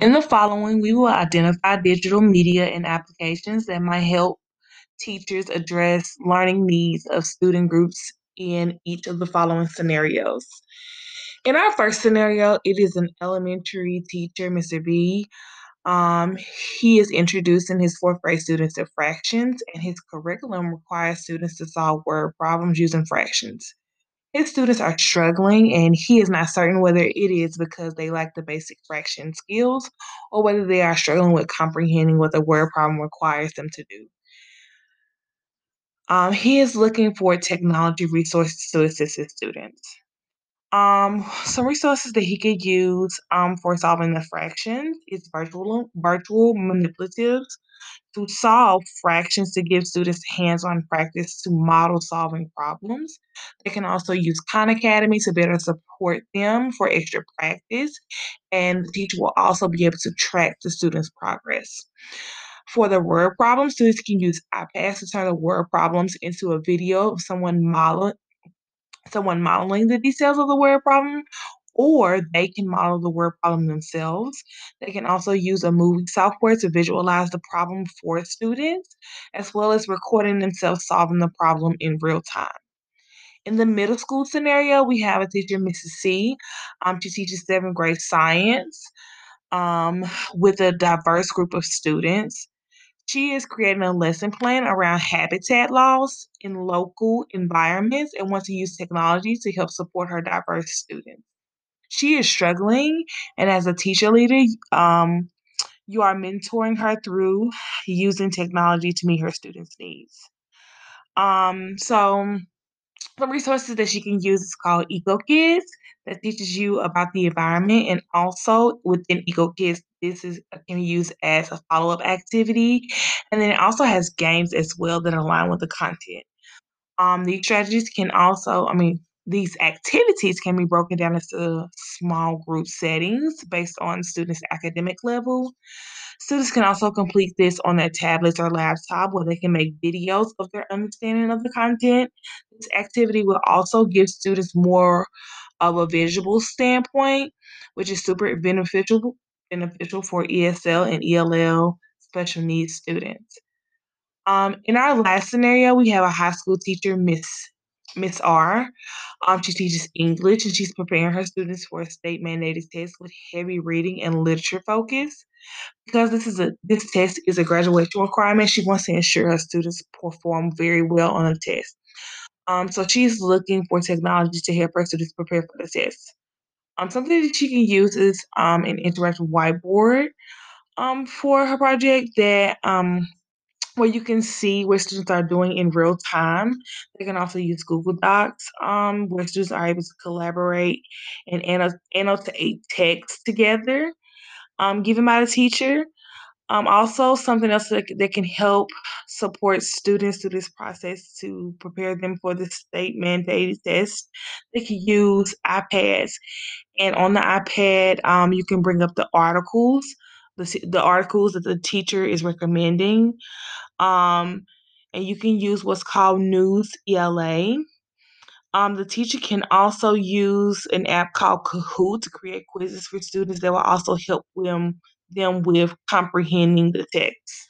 In the following, we will identify digital media and applications that might help teachers address learning needs of student groups in each of the following scenarios. In our first scenario, it is an elementary teacher, Mr. B. Um, he is introducing his fourth grade students to fractions, and his curriculum requires students to solve word problems using fractions. His students are struggling, and he is not certain whether it is because they lack the basic fraction skills or whether they are struggling with comprehending what the word problem requires them to do. Um, he is looking for technology resources to assist his students. Um, some resources that he could use um, for solving the fractions is virtual virtual manipulatives to solve fractions to give students hands-on practice to model solving problems. They can also use Khan Academy to better support them for extra practice, and the teacher will also be able to track the students' progress. For the word problems, students can use iPads to turn the word problems into a video of someone model, someone modeling the details of the word problem, or they can model the word problem themselves. They can also use a movie software to visualize the problem for students, as well as recording themselves solving the problem in real time. In the middle school scenario, we have a teacher, Mrs. C. Um, she teaches seventh grade science um, with a diverse group of students. She is creating a lesson plan around habitat loss in local environments and wants to use technology to help support her diverse students. She is struggling, and as a teacher leader, um, you are mentoring her through using technology to meet her students' needs. Um, so some resources that she can use is called EcoKids that teaches you about the environment and also within EcoKids this is can be used as a follow-up activity and then it also has games as well that align with the content. Um, these strategies can also, I mean, these activities can be broken down into small group settings based on students' academic level. Students can also complete this on their tablets or laptop where they can make videos of their understanding of the content. This activity will also give students more of a visual standpoint, which is super beneficial beneficial for ESL and ELL special needs students. Um, in our last scenario, we have a high school teacher, Miss Miss R. Um, she teaches English and she's preparing her students for a state mandated test with heavy reading and literature focus. Because this is a this test is a graduation requirement, she wants to ensure her students perform very well on the test. Um, so she's looking for technology to help her students prepare for the test. Um, something that she can use is um, an interactive whiteboard um, for her project that um, where you can see what students are doing in real time. They can also use Google Docs, um, where students are able to collaborate and annotate text together, um, given by the teacher. Um, also, something else that, that can help support students through this process to prepare them for the state mandated test, they can use iPads. And on the iPad, um, you can bring up the articles, the, the articles that the teacher is recommending. Um, and you can use what's called News ELA. Um, the teacher can also use an app called Kahoot to create quizzes for students that will also help them them with comprehending the text.